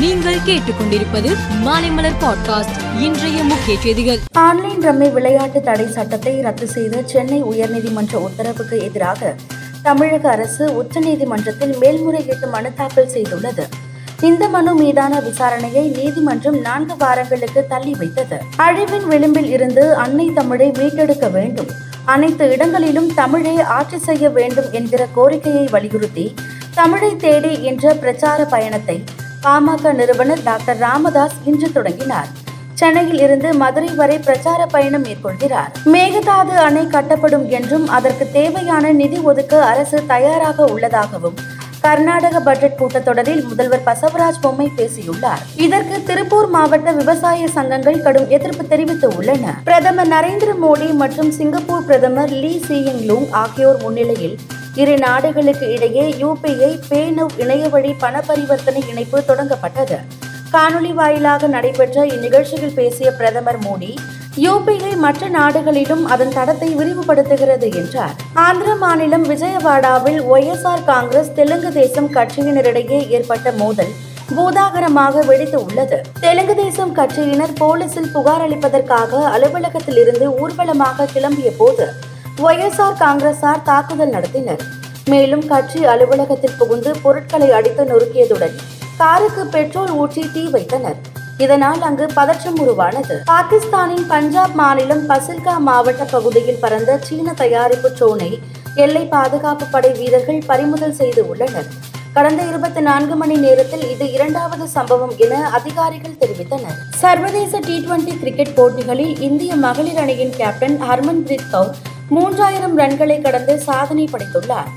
நீங்கள் கேட்டுக்கொண்டிருப்பது மாலைமலர் பாட்காஸ்ட் இன்றைய முக்கிய செய்திகள். ஆன்லைன் ரம்மி விளையாட்டு தடை சட்டத்தை ரத்து செய்த சென்னை உயர்நீதிமன்ற உத்தரவுக்கு எதிராக தமிழக அரசு உச்சநீதிமன்றத்தில் மேல்முறையீட்டு மனு தாக்கல் செய்துள்ளது. இந்த மனு மீதான விசாரணையை நீதிமன்றம் நான்கு வாரங்களுக்கு தள்ளி வைத்தது. அழிவின் விளிம்பில் இருந்து அன்னை தமிழை மீட்டெடுக்க வேண்டும். அனைத்து இடங்களிலும் தமிழை ஆட்சி செய்ய வேண்டும் என்கிற கோரிக்கையை வலியுறுத்தி தமிழை தேடி என்ற பிரச்சார பயணத்தை பாமக நிறுவனர் டாக்டர் ராமதாஸ் இன்று தொடங்கினார். சென்னையில் இருந்து மதுரை வரை பிரச்சார பயணம் மேற்கொள்கிறார். மேகதாது அணை கட்டப்படும் என்றும் அதற்கு தேவையான நிதி ஒதுக்க அரசு தயாராக உள்ளதாகவும் கர்நாடக பட்ஜெட் கூட்டத்தொடரில் முதல்வர் பசவராஜ் பொம்மை பேசியுள்ளார். இதற்கு திருப்பூர் மாவட்ட விவசாய சங்கங்கள் கடும் எதிர்ப்பு தெரிவித்து உள்ளன பிரதமர் நரேந்திர மோடி மற்றும் சிங்கப்பூர் பிரதமர் லீ சியிங் லூங் ஆகியோர் முன்னிலையில் இரு நாடுகளுக்கு இடையே யூபிஐ பேனவ் இணையவழி பண பரிவர்த்தனை இணைப்பு தொடங்கப்பட்டது. காணொலி வாயிலாக நடைபெற்ற இந்நிகழ்ச்சியில் பேசிய பிரதமர் மோடி யூபிஐ மற்ற நாடுகளிலும் அதன் தடத்தை விரிவுபடுத்துகிறது என்றார். ஆந்திர மாநிலம் விஜயவாடாவில் ஒய்எஸ்ஆர் காங்கிரஸ் தெலுங்கு தேசம் கட்சியினரிடையே ஏற்பட்ட மோதல் பூதாகரமாக வெடித்து உள்ளது. தெலுங்கு தேசம் கட்சியினர் போலீசில் புகார் அளிப்பதற்காக அலுவலகத்திலிருந்து ஊர்வலமாக கிளம்பிய போது ஒய்எஸ்ஆர் காங்கிரசார் தாக்குதல் நடத்தினர். மேலும் கட்சி அலுவலகத்தில் புகுந்து பொருட்களை அடித்து நொறுக்கியதுடன் காருக்கு பெட்ரோல் ஊற்றி தீ வைத்தனர். இதனால் அங்கு பதற்றம் உருவானது. பாகிஸ்தானின் பஞ்சாப் மாநிலம் பசில்கா மாவட்ட பகுதியில் பறந்த சீன தயாரிப்பு ட்ரோனை எல்லை பாதுகாப்பு படை வீரர்கள் பறிமுதல் செய்து உள்ளனர். கடந்த இருபத்தி நான்கு மணி நேரத்தில் இது இரண்டாவது சம்பவம் என அதிகாரிகள் தெரிவித்தனர். சர்வதேச டி டுவெண்டி கிரிக்கெட் போட்டிகளில் இந்திய மகளிர் அணியின் கேப்டன் ஹர்மன்பிரீத் கவுர் மூன்றாயிரம் ரன்களை கடந்து சாதனை படைத்துள்ளார்.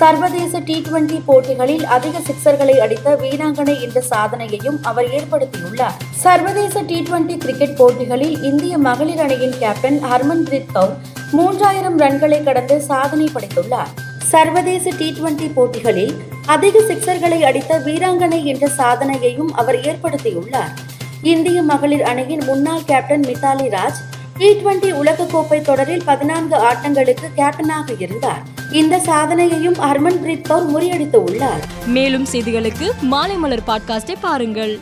சர்வதேச டி டுவெண்டி போட்டிகளில் அதிக சிக்சர்களை அடித்த வீராங்கனை என்ற சாதனையையும் அவர் ஏற்படுத்தியுள்ளார். சர்வதேச டி டுவெண்டி கிரிக்கெட் போட்டிகளில் இந்திய மகளிர் அணியின் கேப்டன் ஹர்மன்பிரீத் கவுர் மூன்றாயிரம் ரன்களை கடந்து சாதனை படைத்துள்ளார். சர்வதேச டி டுவெண்டி போட்டிகளில் அதிக சிக்சர்களை அடித்த வீராங்கனை என்ற சாதனையையும் அவர் ஏற்படுத்தியுள்ளார். இந்திய மகளிர் அணியின் முன்னாள் captain Mithali Raj T twenty உலகக்கோப்பை தொடரில் பதினான்கு ஆட்டங்களுக்கு கேப்டனாக இருந்தார். இந்த சாதனையையும் ஹர்மன்பிரீத் கவுர் முறியடித்து உள்ளார். மேலும் செய்திகளுக்கு மாலைமலர் பாட்காஸ்டை பாருங்கள்.